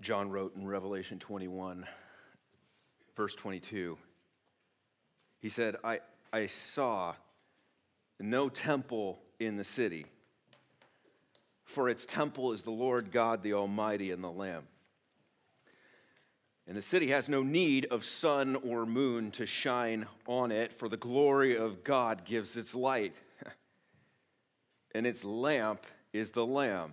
John wrote in Revelation 21, verse 22. He said, I, I saw no temple in the city, for its temple is the Lord God, the Almighty, and the Lamb. And the city has no need of sun or moon to shine on it, for the glory of God gives its light. and its lamp is the Lamb.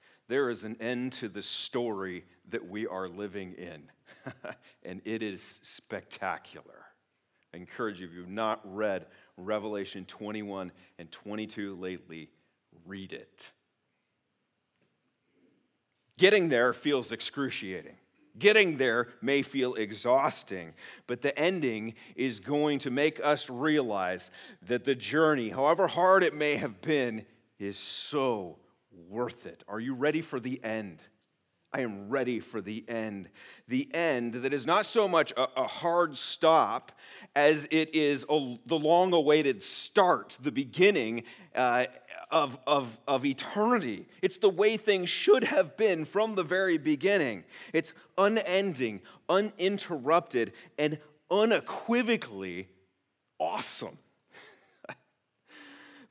there is an end to the story that we are living in, and it is spectacular. I encourage you, if you've not read Revelation 21 and 22 lately, read it. Getting there feels excruciating. Getting there may feel exhausting, but the ending is going to make us realize that the journey, however hard it may have been, is so worth it. Are you ready for the end? I am ready for the end. The end that is not so much a, a hard stop as it is a, the long awaited start, the beginning uh, of, of, of eternity. It's the way things should have been from the very beginning. It's unending, uninterrupted, and unequivocally awesome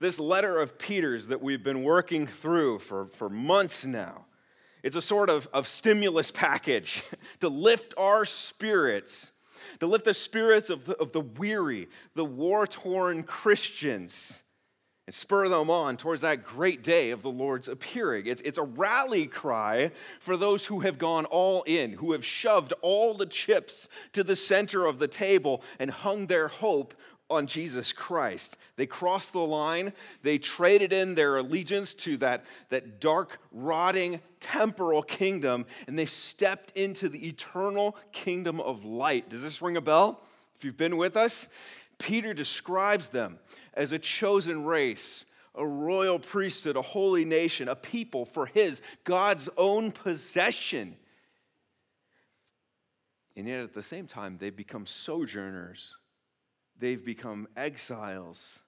this letter of Peter's that we've been working through for, for months now. It's a sort of, of stimulus package to lift our spirits, to lift the spirits of the, of the weary, the war torn Christians, and spur them on towards that great day of the Lord's appearing. It's, it's a rally cry for those who have gone all in, who have shoved all the chips to the center of the table and hung their hope on Jesus Christ. They crossed the line. They traded in their allegiance to that, that dark, rotting, temporal kingdom, and they stepped into the eternal kingdom of light. Does this ring a bell? If you've been with us, Peter describes them as a chosen race, a royal priesthood, a holy nation, a people for his, God's own possession. And yet at the same time, they become sojourners they've become exiles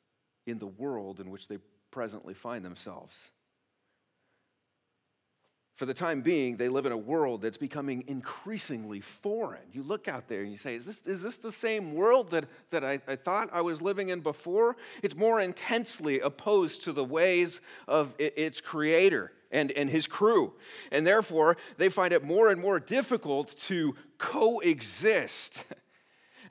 in the world in which they presently find themselves. For the time being, they live in a world that's becoming increasingly foreign. You look out there and you say, Is this, is this the same world that, that I, I thought I was living in before? It's more intensely opposed to the ways of its creator and, and his crew. And therefore, they find it more and more difficult to coexist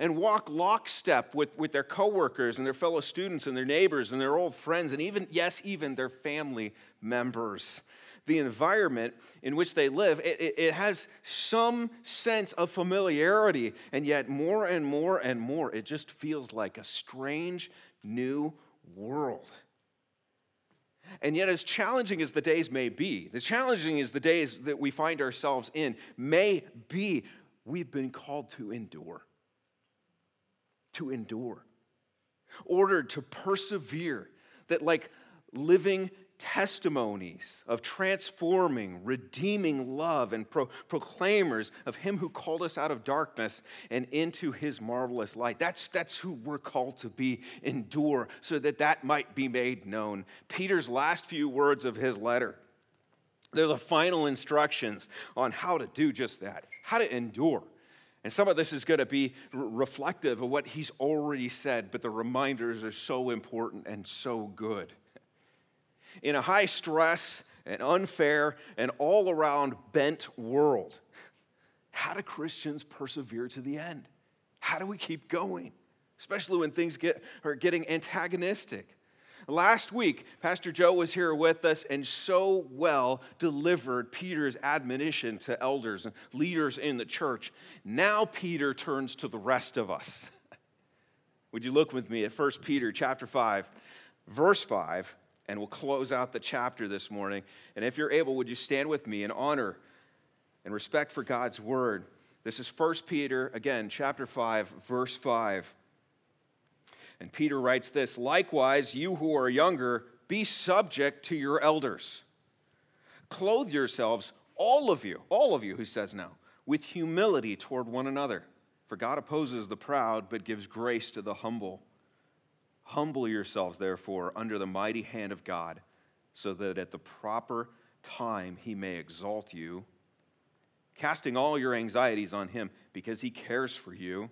and walk lockstep with, with their coworkers and their fellow students and their neighbors and their old friends and even, yes, even their family members. The environment in which they live, it, it, it has some sense of familiarity, and yet more and more and more, it just feels like a strange new world. And yet, as challenging as the days may be, the challenging as the days that we find ourselves in may be, we've been called to endure to endure, ordered to persevere, that like living testimonies of transforming, redeeming love and pro- proclaimers of Him who called us out of darkness and into His marvelous light. That's, that's who we're called to be, endure, so that that might be made known. Peter's last few words of his letter. They're the final instructions on how to do just that, how to endure. And some of this is going to be reflective of what he's already said, but the reminders are so important and so good. In a high stress and unfair and all around bent world, how do Christians persevere to the end? How do we keep going? Especially when things get, are getting antagonistic. Last week, Pastor Joe was here with us and so well delivered Peter's admonition to elders and leaders in the church. Now Peter turns to the rest of us. Would you look with me at 1 Peter chapter 5, verse 5, and we'll close out the chapter this morning. And if you're able, would you stand with me in honor and respect for God's word. This is 1 Peter, again, chapter 5, verse 5. And Peter writes this Likewise, you who are younger, be subject to your elders. Clothe yourselves, all of you, all of you, he says now, with humility toward one another. For God opposes the proud, but gives grace to the humble. Humble yourselves, therefore, under the mighty hand of God, so that at the proper time he may exalt you, casting all your anxieties on him because he cares for you.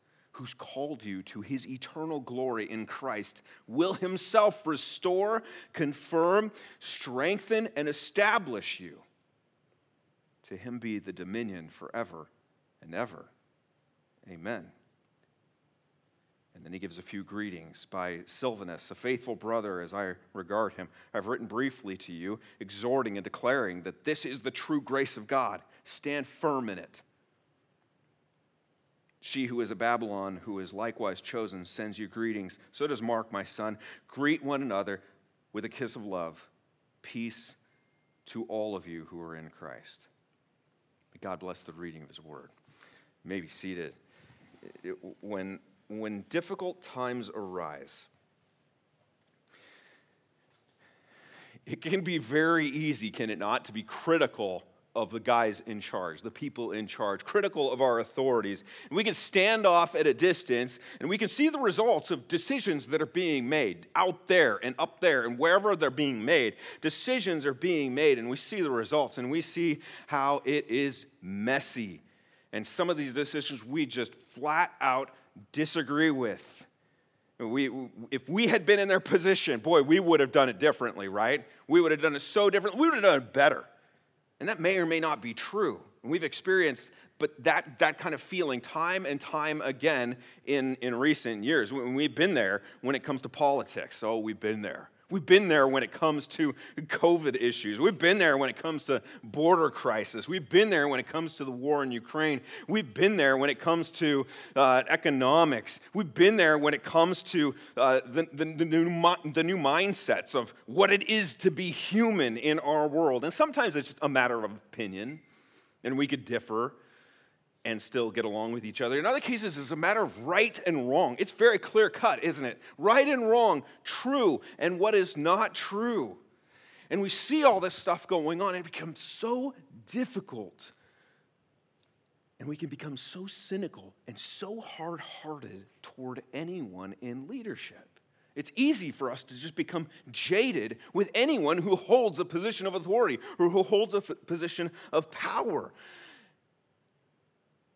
who's called you to his eternal glory in Christ, will himself restore, confirm, strengthen, and establish you. To him be the dominion forever and ever. Amen. And then he gives a few greetings by Silvanus, a faithful brother as I regard him. I've written briefly to you, exhorting and declaring that this is the true grace of God. Stand firm in it. She who is a Babylon, who is likewise chosen, sends you greetings. So does Mark, my son. Greet one another with a kiss of love. Peace to all of you who are in Christ. May God bless the reading of his word. You may be seated. When when difficult times arise, it can be very easy, can it not, to be critical of the guys in charge, the people in charge, critical of our authorities. And we can stand off at a distance and we can see the results of decisions that are being made out there and up there and wherever they're being made. Decisions are being made and we see the results and we see how it is messy. And some of these decisions we just flat out disagree with. We, if we had been in their position, boy, we would have done it differently, right? We would have done it so differently. We would have done it better. And that may or may not be true. And we've experienced but that, that kind of feeling time and time again in, in recent years. We've been there when it comes to politics. Oh, we've been there. We've been there when it comes to COVID issues. We've been there when it comes to border crisis. We've been there when it comes to the war in Ukraine. We've been there when it comes to uh, economics. We've been there when it comes to uh, the, the, the, new, the new mindsets of what it is to be human in our world. And sometimes it's just a matter of opinion, and we could differ and still get along with each other. In other cases, it's a matter of right and wrong. It's very clear cut, isn't it? Right and wrong, true and what is not true. And we see all this stuff going on, it becomes so difficult. And we can become so cynical and so hard hearted toward anyone in leadership. It's easy for us to just become jaded with anyone who holds a position of authority or who holds a position of power.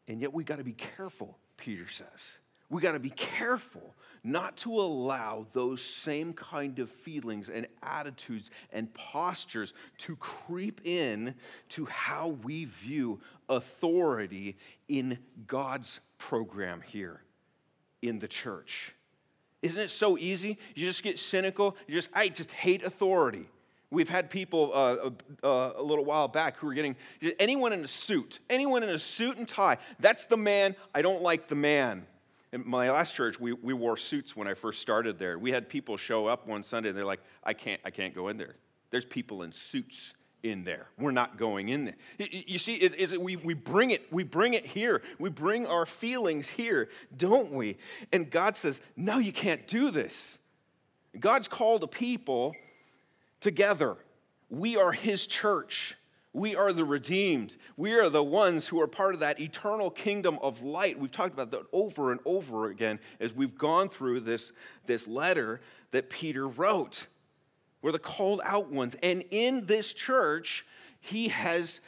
And yet we got to be careful, Peter says. We got to be careful not to allow those same kind of feelings and attitudes and postures to creep in to how we view authority in God's program here in the church. Isn't it so easy? You just get cynical. You just, I just hate authority. We've had people uh, uh, a little while back who were getting anyone in a suit, anyone in a suit and tie. That's the man. I don't like the man. In my last church, we, we wore suits when I first started there. We had people show up one Sunday and they're like, I can't, I can't go in there. There's people in suits in there. We're not going in there. You see, it, it, we, we bring it, we bring it here. We bring our feelings here, don't we? And God says, No, you can't do this. God's called a people together. We are His church. We are the redeemed. We are the ones who are part of that eternal kingdom of light. We've talked about that over and over again as we've gone through this, this letter that Peter wrote. We're the called out ones. And in this church, he has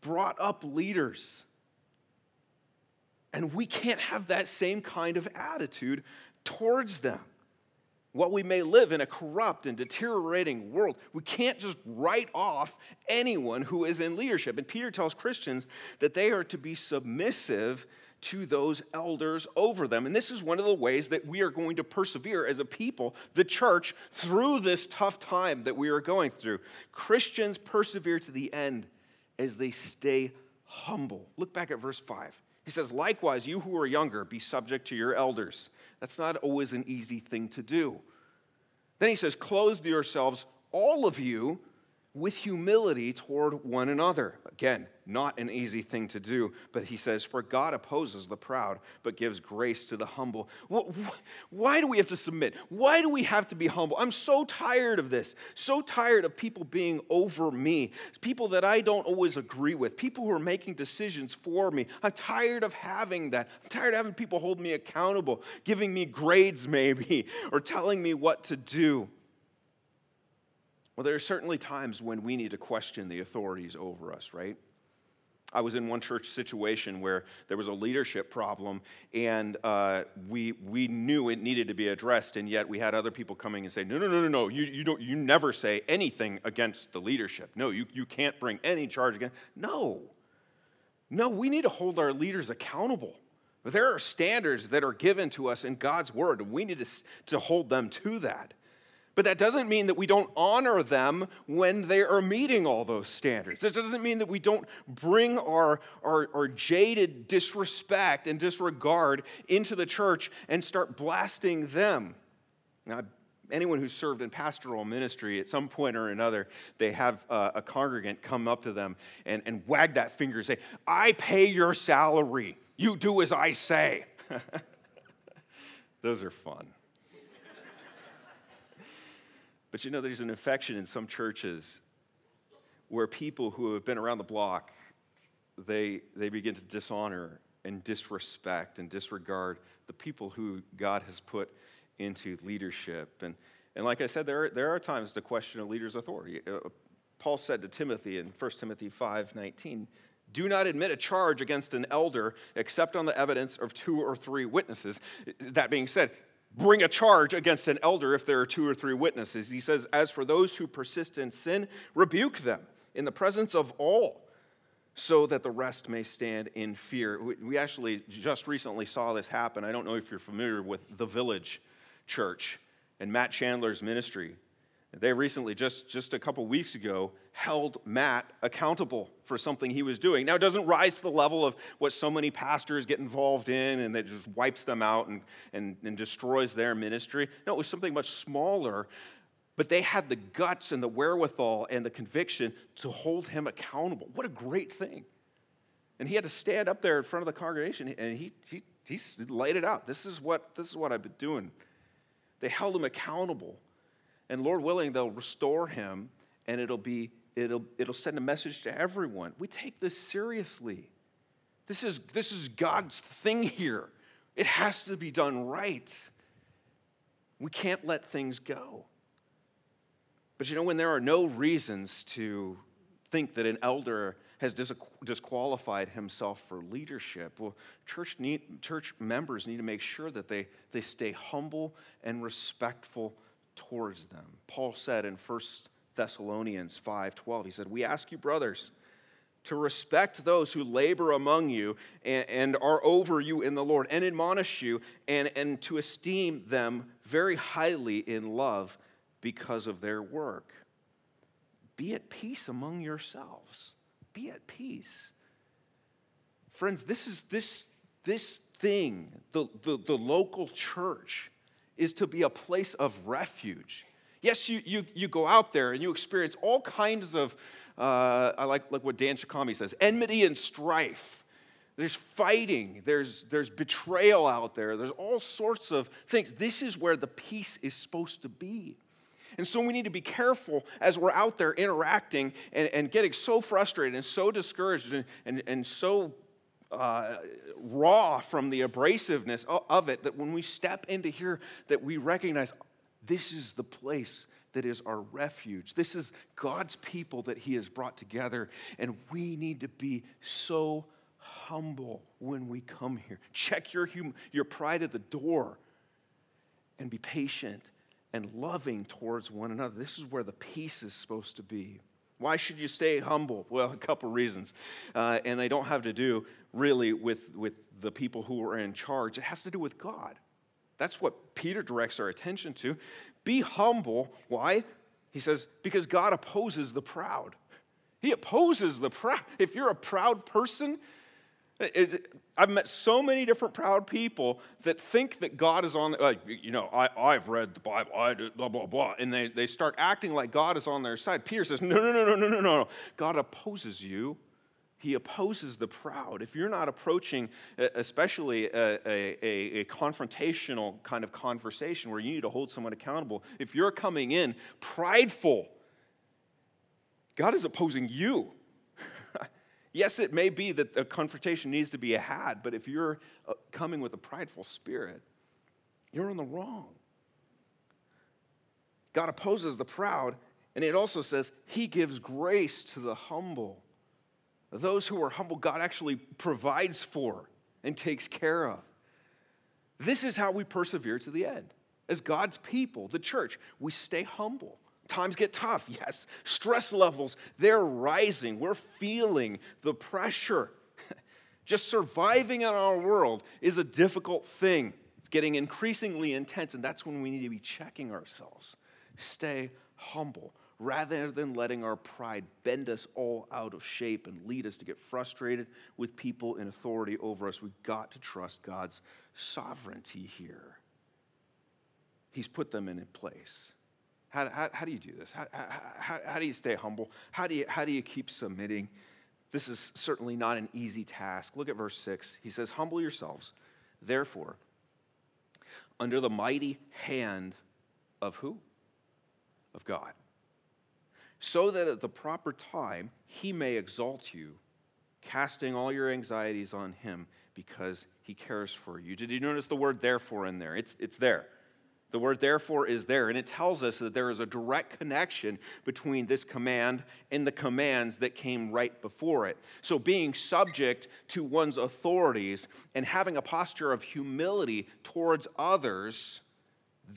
brought up leaders. And we can't have that same kind of attitude towards them while we may live in a corrupt and deteriorating world, we can't just write off anyone who is in leadership. And Peter tells Christians that they are to be submissive to those elders over them. And this is one of the ways that we are going to persevere as a people, the church, through this tough time that we are going through. Christians persevere to the end as they stay humble. Look back at verse 5. He says, Likewise, you who are younger, be subject to your elders. That's not always an easy thing to do. Then he says, Clothe yourselves, all of you, with humility toward one another. Again, not an easy thing to do, but he says, For God opposes the proud, but gives grace to the humble. Why do we have to submit? Why do we have to be humble? I'm so tired of this, so tired of people being over me, people that I don't always agree with, people who are making decisions for me. I'm tired of having that. I'm tired of having people hold me accountable, giving me grades maybe, or telling me what to do. Well, there are certainly times when we need to question the authorities over us, right? I was in one church situation where there was a leadership problem, and uh, we, we knew it needed to be addressed, and yet we had other people coming and say, No, no, no, no, no, you, you, don't, you never say anything against the leadership. No, you, you can't bring any charge against. No. No, we need to hold our leaders accountable. There are standards that are given to us in God's word, and we need to, to hold them to that. But that doesn't mean that we don't honor them when they are meeting all those standards. It doesn't mean that we don't bring our, our, our, jaded disrespect and disregard into the church and start blasting them. Now, anyone who's served in pastoral ministry, at some point or another, they have a, a congregant come up to them and, and wag that finger and say, I pay your salary. You do as I say. those are fun. But you know, there's an infection in some churches where people who have been around the block, they, they begin to dishonor and disrespect and disregard the people who God has put into leadership. And, and like I said, there are, there are times to question a leader's authority. Uh, Paul said to Timothy in 1 Timothy 5:19, "Do not admit a charge against an elder except on the evidence of two or three witnesses." That being said, bring a charge against an elder if there are two or three witnesses. He says, As for those who persist in sin, rebuke them in the presence of all, so that the rest may stand in fear. We actually just recently saw this happen. I don't know if you're familiar with the Village Church and Matt Chandler's ministry. They recently, just, just a couple weeks ago, held Matt accountable for something he was doing. Now, it doesn't rise to the level of what so many pastors get involved in and that just wipes them out and, and, and destroys their ministry. No, it was something much smaller, but they had the guts and the wherewithal and the conviction to hold him accountable. What a great thing. And he had to stand up there in front of the congregation and he, he, he laid it out. This is, what, this is what I've been doing. They held him accountable. And Lord willing, they'll restore him and it'll be it'll it'll send a message to everyone. We take this seriously. This is this is God's thing here. It has to be done right. We can't let things go. But you know, when there are no reasons to think that an elder has disqualified himself for leadership, well, church, need, church members need to make sure that they, they stay humble and respectful towards them. Paul said in 1 Thessalonians 5:12, he said, "We ask you, brothers, to respect those who labor among you and, and, are over you in the Lord and admonish you and, and to esteem them very highly in love because of their work. Be at peace among yourselves. Be at peace. Friends, this is this, this thing, the, the, the local church is to be a place of refuge. Yes, you, you, you go out there and you experience all kinds of, uh, I like, like what Dan Shikami says, enmity and strife. There's fighting, there's, there's betrayal out there, there's all sorts of things. This is where the peace is supposed to be. And so we need to be careful as we're out there interacting and, and getting so frustrated and so discouraged and, and, and so uh, raw from the abrasiveness of it that when we step into here that we recognize this is the place that is our refuge. This is god's people that he has brought together and we need to be so humble when we come here. Check your, hum- your pride at the door and be patient and loving towards one another. This is where the peace is supposed to be Why should you stay humble? Well, a couple reasons. Uh, and they don't have to do really with, with the people who are in charge, it has to do with God. That's what Peter directs our attention to. Be humble. Why? He says, because God opposes the proud. He opposes the proud. If you're a proud person, it, I've met so many different proud people that think that God is on, uh, you know, I, I've read the Bible, I do, blah, blah, blah. And they, they start acting like God is on their side. Peter says, no, no, no, no, no, no, no. God opposes you. He opposes the proud. If you're not approaching, especially a, a, a, confrontational kind of conversation where you need to hold someone accountable, if you're coming in prideful, God is opposing you. Yes, it may be that a confrontation needs to be had, but if you're uh, coming with a prideful spirit, you're in the wrong. God opposes the proud, and it also says he gives grace to the humble. Those who are humble, God actually provides for and takes care of. This is how we persevere to the end. As God's people, the church, we stay humble. Times get tough, yes. Stress levels, they're rising. We're feeling the pressure. Just surviving in our world is a difficult thing. It's getting increasingly intense, and that's when we need to be checking ourselves. Stay humble rather than letting our pride bend us all out of shape and lead us to get frustrated with people in authority over us. We've got to trust God's sovereignty here. He's put them in place. How, how, how do you do this? How, how, how do you stay humble? How do you, how do you keep submitting? This is certainly not an easy task. Look at verse 6. He says, Humble yourselves, therefore, under the mighty hand of who? Of God. So that at the proper time he may exalt you, casting all your anxieties on him because he cares for you. Did you notice the word therefore in there? It's, it's there. The word therefore is there, and it tells us that there is a direct connection between this command and the commands that came right before it. So, being subject to one's authorities and having a posture of humility towards others,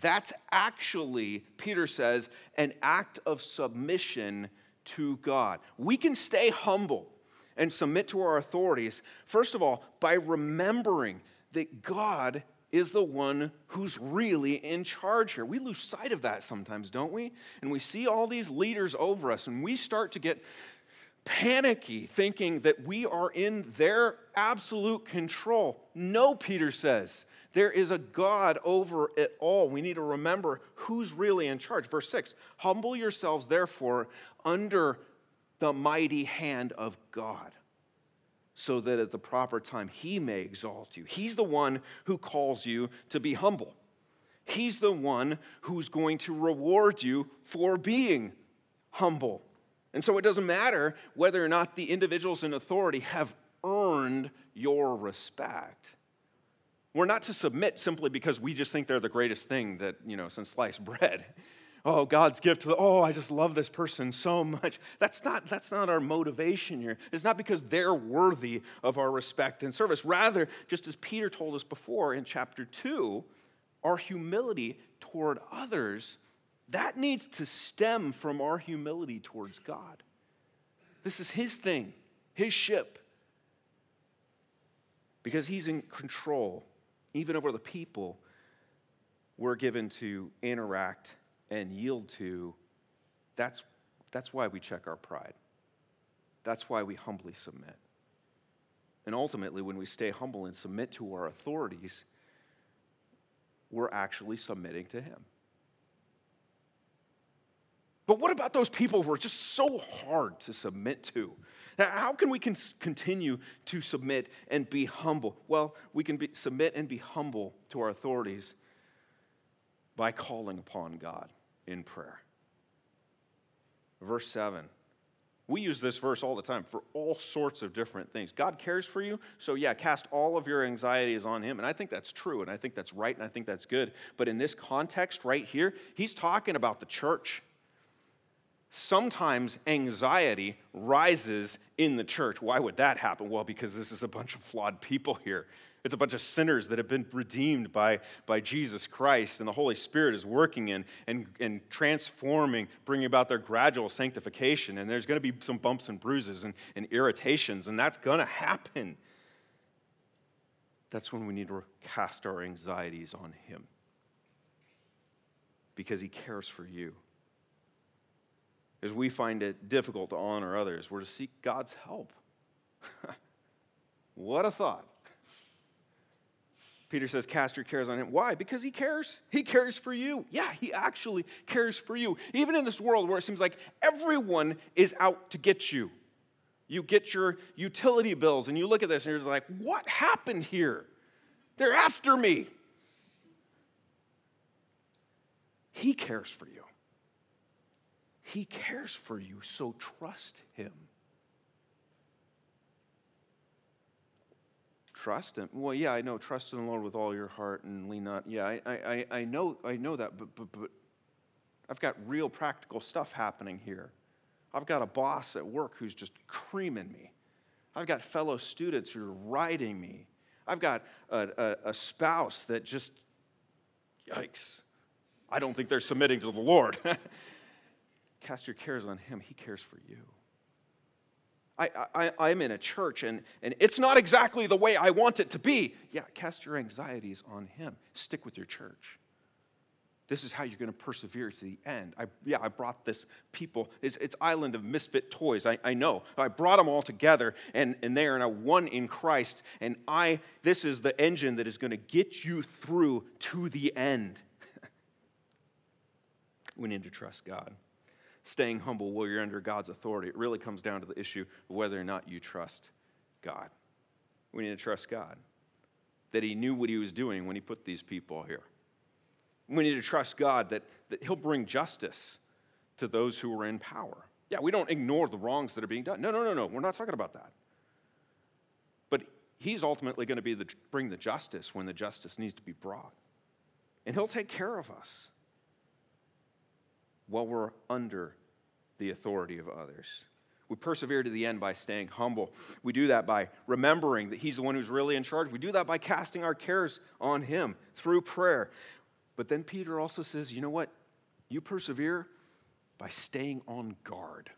that's actually, Peter says, an act of submission to God. We can stay humble and submit to our authorities, first of all, by remembering that God is the one who's really in charge here. We lose sight of that sometimes, don't we? And we see all these leaders over us, and we start to get panicky, thinking that we are in their absolute control. No, Peter says. There is a God over it all. We need to remember who's really in charge. Verse 6 Humble yourselves, therefore, under the mighty hand of God so that at the proper time he may exalt you. He's the one who calls you to be humble. He's the one who's going to reward you for being humble. And so it doesn't matter whether or not the individuals in authority have earned your respect. We're not to submit simply because we just think they're the greatest thing that, you know, since sliced bread oh, God's gift to the, oh, I just love this person so much. That's not, that's not our motivation here. It's not because they're worthy of our respect and service. Rather, just as Peter told us before in chapter 2, our humility toward others, that needs to stem from our humility towards God. This is his thing, his ship. Because he's in control, even over the people we're given to interact and yield to, that's, that's why we check our pride. That's why we humbly submit. And ultimately, when we stay humble and submit to our authorities, we're actually submitting to Him. But what about those people who are just so hard to submit to? Now, how can we continue to submit and be humble? Well, we can be, submit and be humble to our authorities by calling upon God in prayer. Verse 7. We use this verse all the time for all sorts of different things. God cares for you, so yeah, cast all of your anxieties on Him. And I think that's true, and I think that's right, and I think that's good. But in this context right here, He's talking about the church. Sometimes anxiety rises in the church. Why would that happen? Well, because this is a bunch of flawed people here. It's a bunch of sinners that have been redeemed by, by Jesus Christ, and the Holy Spirit is working in and, and transforming, bringing about their gradual sanctification. And there's going to be some bumps and bruises and, and irritations, and that's going to happen. That's when we need to cast our anxieties on Him because He cares for you. As we find it difficult to honor others, we're to seek God's help. what a thought. Peter says, Cast your cares on him. Why? Because he cares. He cares for you. Yeah, he actually cares for you. Even in this world where it seems like everyone is out to get you. You get your utility bills and you look at this and you're just like, What happened here? They're after me. He cares for you. He cares for you, so trust him. Trust him. Well, yeah, I know. Trust in the Lord with all your heart and lean not. Yeah, I, I, I know, I know that, but, but, but I've got real practical stuff happening here. I've got a boss at work who's just creaming me. I've got fellow students who are riding me. I've got a, a, a spouse that just, yikes. I don't think they're submitting to the Lord. Cast your cares on Him, He cares for you. I, I, I'm in a church and, and it's not exactly the way I want it to be. Yeah, cast your anxieties on Him. Stick with your church. This is how you're going to persevere to the end. I, yeah, I brought this people. It's, it's island of misfit toys. I, I know. I brought them all together, and, and they are now one in Christ. And I, this is the engine that is going to get you through to the end. we need to trust God. Staying humble while you're under God's authority. It really comes down to the issue of whether or not you trust God. We need to trust God. That He knew what He was doing when He put these people here. We need to trust God that, that He'll bring justice to those who are in power. Yeah, we don't ignore the wrongs that are being done. No, no, no, no. We're not talking about that. But He's ultimately going to be the, bring the justice when the justice needs to be brought. And He'll take care of us while we're under the authority of others. We persevere to the end by staying humble. We do that by remembering that He's the one who's really in charge. We do that by casting our cares on Him through prayer. But then Peter also says, you know what? You persevere by staying on guard.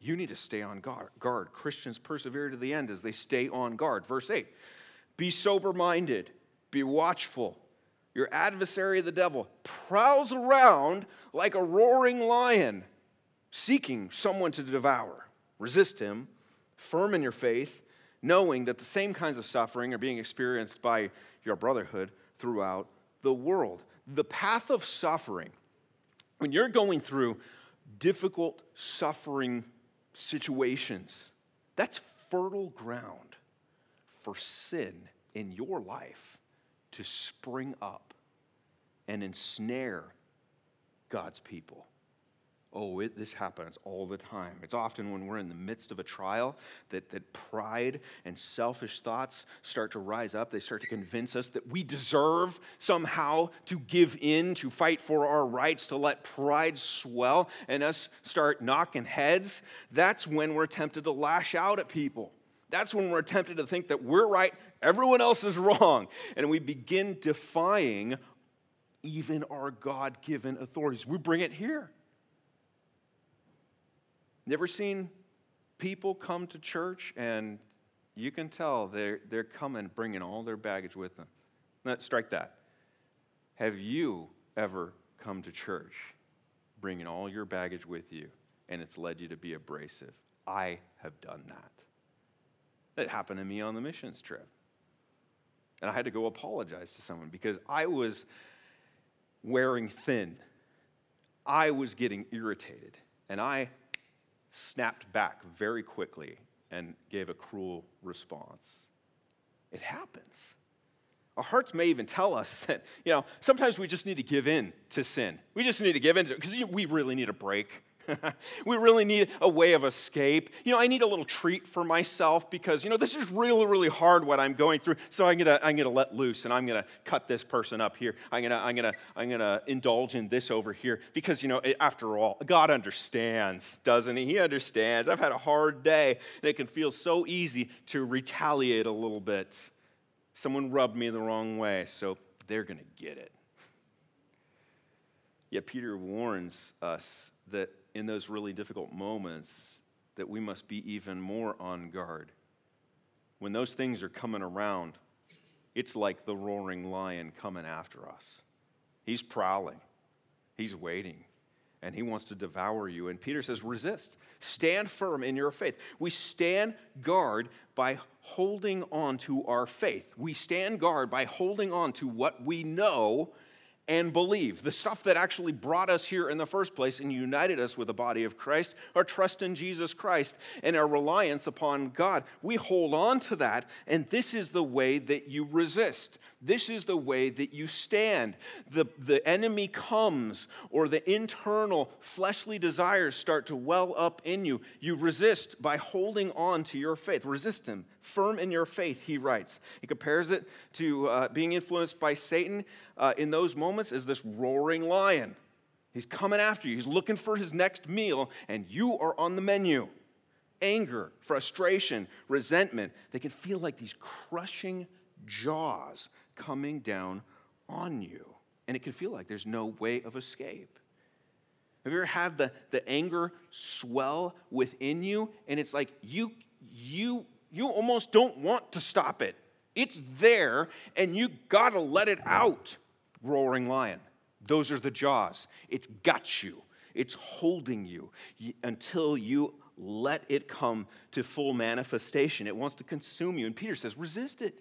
You need to stay on guard. Christians persevere to the end as they stay on guard. Verse 8 Be sober minded, be watchful. Your adversary, the devil, prowls around like a roaring lion, seeking someone to devour. Resist him, firm in your faith, knowing that the same kinds of suffering are being experienced by your brotherhood throughout the world the path of suffering, when you're going through difficult suffering situations, that's fertile ground for sin in your life to spring up and ensnare God's people. Oh, it, this happens all the time. It's often when we're in the midst of a trial that, that pride and selfish thoughts start to rise up. They start to convince us that we deserve somehow to give in, to fight for our rights, to let pride swell, and us start knocking heads. That's when we're tempted to lash out at people. That's when we're tempted to think that we're right, everyone else is wrong. And we begin defying even our God given authorities. We bring it here. Never seen people come to church and you can tell they're, they're coming bringing all their baggage with them. Now, strike that. Have you ever come to church bringing all your baggage with you and it's led you to be abrasive? I have done that. That happened to me on the missions trip. And I had to go apologize to someone because I was wearing thin. I was getting irritated. And I snapped back very quickly and gave a cruel response. It happens. Our hearts may even tell us that, you know, sometimes we just need to give in to sin. We just need to give in to because we really need a break. we really need a way of escape. You know, I need a little treat for myself because, you know, this is really, really hard what I'm going through. So I'm gonna, I'm gonna let loose and I'm gonna cut this person up here. I'm gonna, I'm gonna, I'm gonna indulge in this over here because, you know, after all, God understands, doesn't He? He understands. I've had a hard day and it can feel so easy to retaliate a little bit. Someone rubbed me the wrong way, so they're to get it. Yet Peter warns us that in those really difficult moments that we must be even more on guard. When those things are coming around, it's like the roaring lion coming after us. He's prowling. He's waiting and he wants to devour you. And Peter says, resist. Stand firm in your faith. We stand guard by holding on to our faith. We stand guard by holding on to what we know and believe. The stuff that actually brought us here in the first place and united us with the body of Christ, our trust in Jesus Christ and our reliance upon God. We hold on to that, and this is the way that you resist. This is the way that you stand. The, the enemy comes, or the internal fleshly desires start to well up in you. You resist by holding on to your faith. Resist him. Firm in your faith, he writes. He compares it to uh, being influenced by Satan uh, in those moments as this roaring lion. He's coming after you, he's looking for his next meal, and you are on the menu. Anger, frustration, resentment, they can feel like these crushing jaws coming down on you. And it can feel like there's no way of escape. Have you ever had the, the anger swell within you? And it's like you, you, you almost don't want to stop it. It's there, and you gotta let it out. Roaring lion. Those are the jaws. It's got you, it's holding you until you let it come to full manifestation. It wants to consume you. And Peter says, resist it.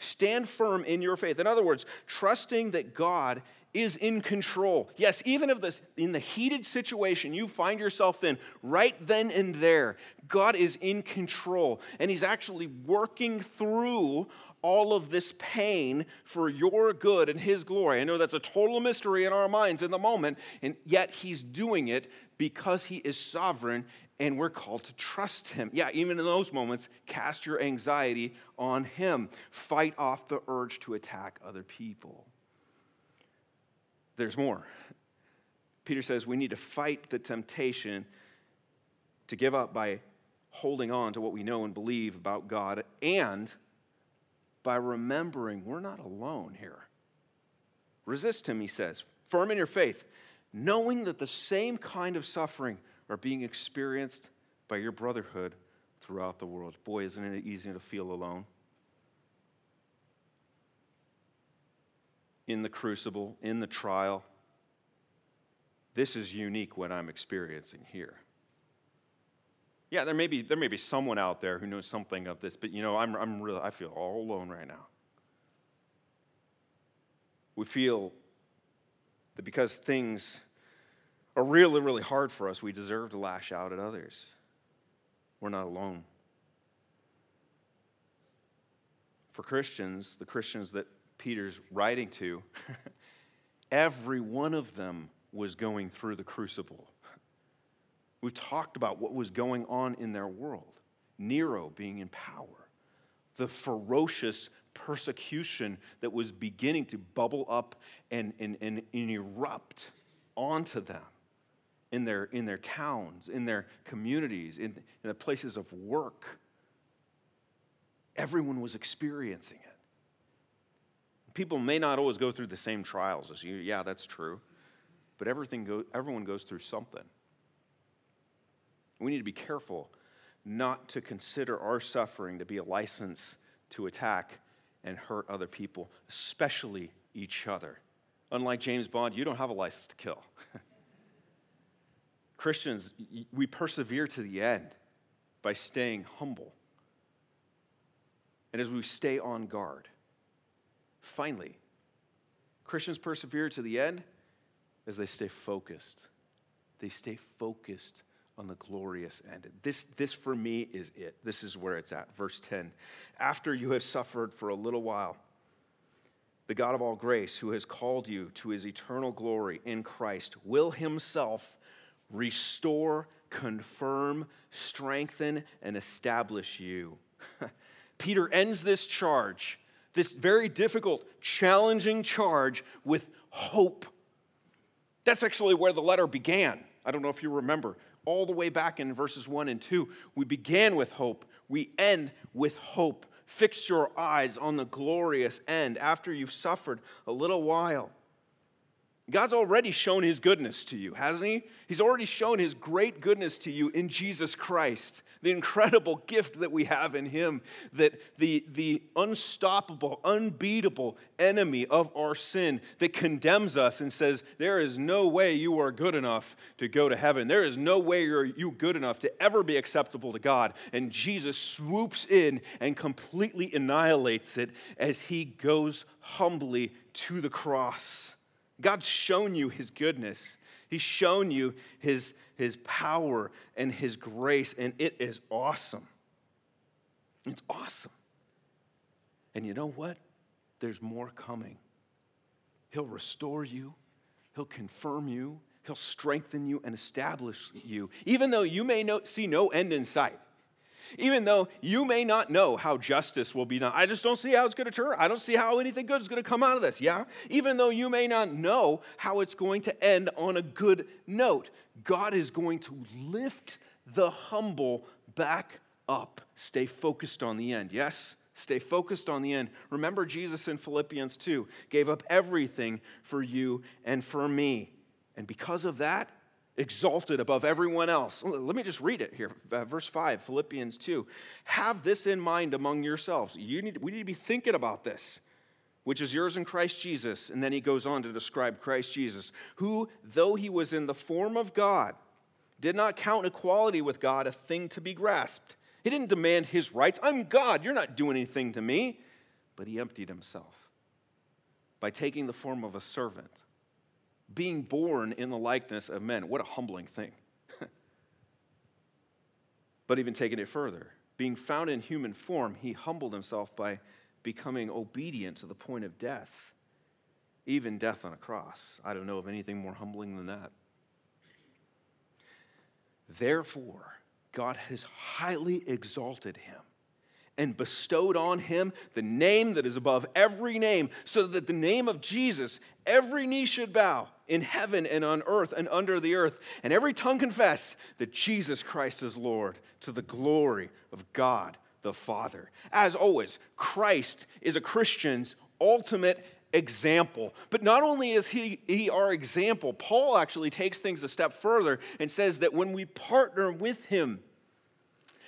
Stand firm in your faith. In other words, trusting that God is in control. Yes, even if this in the heated situation you find yourself in right then and there, God is in control and he's actually working through all of this pain for your good and his glory. I know that's a total mystery in our minds in the moment, and yet he's doing it because he is sovereign and we're called to trust him. Yeah, even in those moments, cast your anxiety on him. Fight off the urge to attack other people. There's more. Peter says we need to fight the temptation to give up by holding on to what we know and believe about God and by remembering we're not alone here. Resist him, he says, firm in your faith, knowing that the same kind of suffering are being experienced by your brotherhood throughout the world. Boy, isn't it easy to feel alone? In the crucible, in the trial, this is unique what I'm experiencing here. Yeah, there may be, there may be someone out there who knows something of this, but you know, I'm, I'm really, I feel all alone right now. We feel that because things really, really hard for us, we deserve to lash out at others. We're not alone. For Christians, the Christians that Peter's writing to, every one of them was going through the crucible. We've talked about what was going on in their world Nero being in power, the ferocious persecution that was beginning to bubble up and, and, and, and erupt onto them in their, in their towns, in their communities, in, in the places of work. Everyone was experiencing it. People may not always go through the same trials as you. Yeah, that's true. But everything go, everyone goes through something. We need to be careful not to consider our suffering to be a license to attack and hurt other people, especially each other. Unlike James Bond, you don't have a license to kill. Christians, we persevere to the end by staying humble. And as we stay on guard, finally, Christians persevere to the end as they stay focused. They stay focused on the glorious end. This, this for me is it. This is where it's at. Verse 10 After you have suffered for a little while, the God of all grace, who has called you to his eternal glory in Christ, will himself restore, confirm, strengthen, and establish you. Peter ends this charge, this very difficult, challenging charge, with hope. That's actually where the letter began. I don't know if you remember. All the way back in verses 1 and 2, we began with hope. We end with hope. Fix your eyes on the glorious end after you've suffered a little while. God's already shown his goodness to you, hasn't he? He's already shown his great goodness to you in Jesus Christ, the incredible gift that we have in him, that the, the unstoppable, unbeatable enemy of our sin that condemns us and says, There is no way you are good enough to go to heaven. There is no way you're you good enough to ever be acceptable to God. And Jesus swoops in and completely annihilates it as he goes humbly to the cross. God's shown you his goodness. He's shown you his, his power and his grace, and it is awesome. It's awesome. And you know what? There's more coming. He'll restore you, He'll confirm you, He'll strengthen you and establish you, even though you may no, see no end in sight. Even though you may not know how justice will be done. I just don't see how it's going to turn. I don't see how anything good is going to come out of this. Yeah? Even though you may not know how it's going to end on a good note, God is going to lift the humble back up. Stay focused on the end. Yes? Stay focused on the end. Remember, Jesus in Philippians 2 gave up everything for you and for me. And because of that, exalted above everyone else. Let me just read it here. Verse 5, Philippians 2. Have this in mind among yourselves. You need, we need to be thinking about this, which is yours in Christ Jesus. And then he goes on to describe Christ Jesus, who, though he was in the form of God, did not count equality with God a thing to be grasped. He didn't demand his rights. I'm God. You're not doing anything to me. But he emptied himself by taking the form of a servant being born in the likeness of men. What a humbling thing. but even taking it further, being found in human form, he humbled himself by becoming obedient to the point of death, even death on a cross. I don't know of anything more humbling than that. Therefore, God has highly exalted him and bestowed on him the name that is above every name, so that the name of Jesus, every knee should bow in heaven and on earth and under the earth, and every tongue confess that Jesus Christ is Lord to the glory of God the Father. As always, Christ is a Christian's ultimate example. But not only is he, he our example, Paul actually takes things a step further and says that when we partner with him,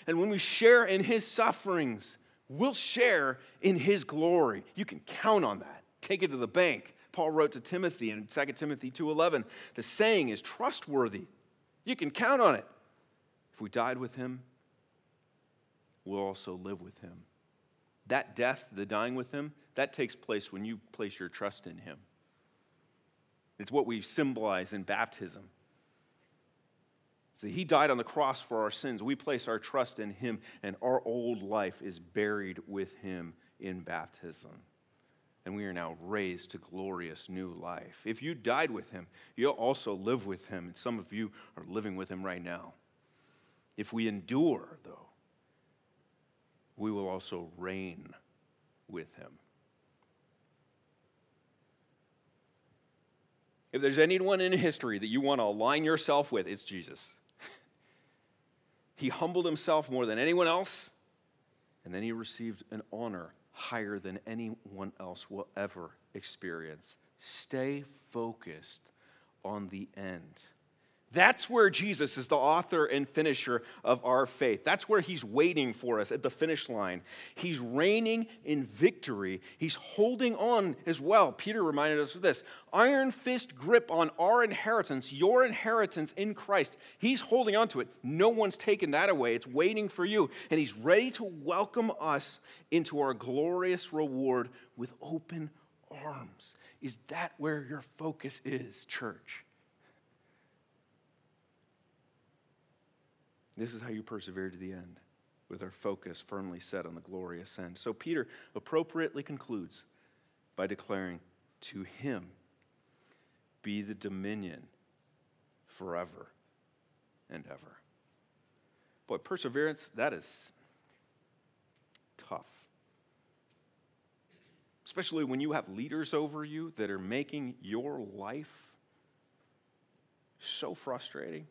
and when we share in his sufferings, we'll share in his glory. You can count on that. Take it to the bank. Paul wrote to Timothy in 2 Timothy 2:11, the saying is trustworthy. You can count on it. If we died with him, we'll also live with him. That death, the dying with him, that takes place when you place your trust in him. It's what we symbolize in baptism. See, he died on the cross for our sins. We place our trust in him, and our old life is buried with him in baptism. And we are now raised to glorious new life. If you died with him, you'll also live with him. And some of you are living with him right now. If we endure, though, we will also reign with him. If there's anyone in history that you want to align yourself with, it's Jesus. He humbled himself more than anyone else, and then he received an honor higher than anyone else will ever experience. Stay focused on the end. That's where Jesus is the author and finisher of our faith. That's where he's waiting for us at the finish line. He's reigning in victory. He's holding on as well. Peter reminded us of this iron fist grip on our inheritance, your inheritance in Christ. He's holding on to it. No one's taken that away. It's waiting for you. And he's ready to welcome us into our glorious reward with open arms. Is that where your focus is, church? This is how you persevere to the end, with our focus firmly set on the glorious end. So Peter appropriately concludes by declaring, To him be the dominion forever and ever. Boy, perseverance, that is tough. Especially when you have leaders over you that are making your life so frustrating.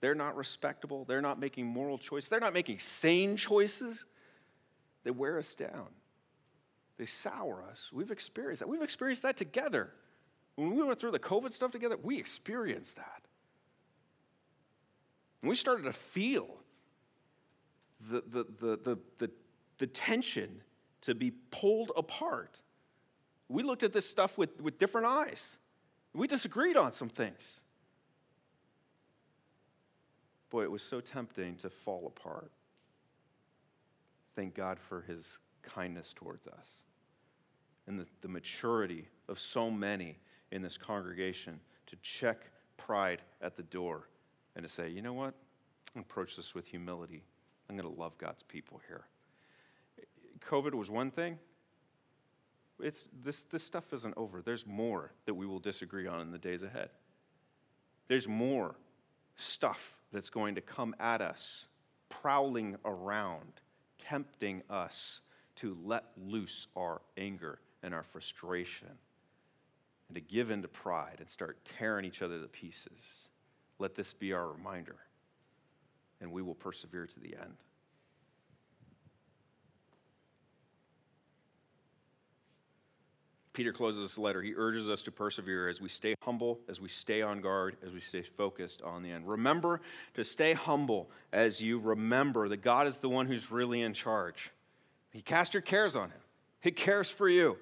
They're not respectable. They're not making moral choices. They're not making sane choices. They wear us down. They sour us. We've experienced that. We've experienced that together. When we went through the COVID stuff together, we experienced that. And we started to feel the, the, the, the, the, the tension to be pulled apart. We looked at this stuff with, with different eyes. We disagreed on some things. Boy, it was so tempting to fall apart. Thank God for his kindness towards us and the, the maturity of so many in this congregation to check pride at the door and to say, you know what? I'm approach this with humility. I'm going to love God's people here. COVID was one thing. It's, this, this stuff isn't over. There's more that we will disagree on in the days ahead. There's more stuff that's going to come at us, prowling around, tempting us to let loose our anger and our frustration and to give in to pride and start tearing each other to pieces. Let this be our reminder, and we will persevere to the end. Peter closes this letter. He urges us to persevere as we stay humble, as we stay on guard, as we stay focused on the end. Remember to stay humble as you remember that God is the one who's really in charge. He cast your cares on him, He cares for you.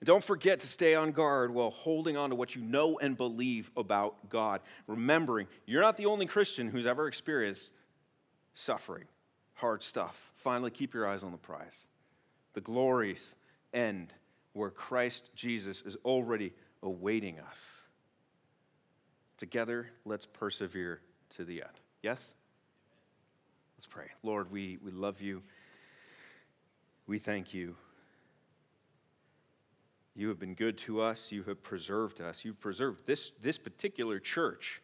And don't forget to stay on guard while holding on to what you know and believe about God. Remembering you're not the only Christian who's ever experienced suffering, hard stuff. Finally, keep your eyes on the prize. The glories end where Christ Jesus is already awaiting us. Together, let's persevere to the end. Yes? Let's pray. Lord, we, we love you. We thank you. You have been good to us. You have preserved us. You've preserved this, this particular church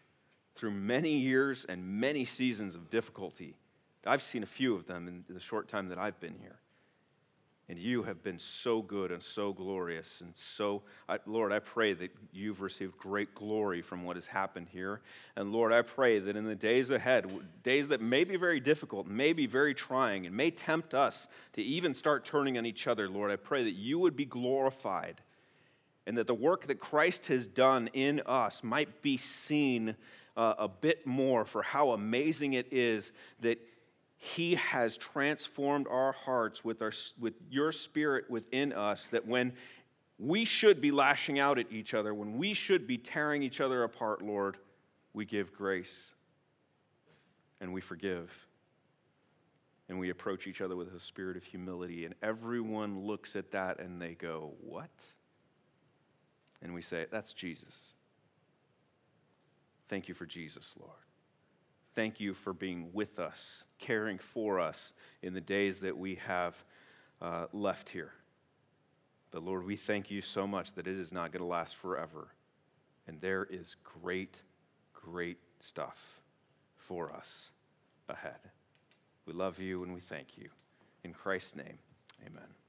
through many years and many seasons of difficulty. I've seen a few of them in the short time that I've been here. And you have been so good and so glorious. And so, I, Lord, I pray that you've received great glory from what has happened here. And Lord, I pray that in the days ahead, days that may be very difficult, may be very trying, and may tempt us to even start turning on each other, Lord, I pray that you would be glorified and that the work that Christ has done in us might be seen uh, a bit more for how amazing it is that he has transformed our hearts with, our, with your spirit within us, that when we should be lashing out at each other, when we should be tearing each other apart, Lord, we give grace and we forgive. And we approach each other with a spirit of humility. And everyone looks at that and they go, What? And we say, That's Jesus. Thank you for Jesus, Lord. Thank you for being with us, caring for us in the days that we have uh, left here. But Lord, we thank you so much that it is not going to last forever. And there is great, great stuff for us ahead. We love you and we thank you. In Christ's name, amen.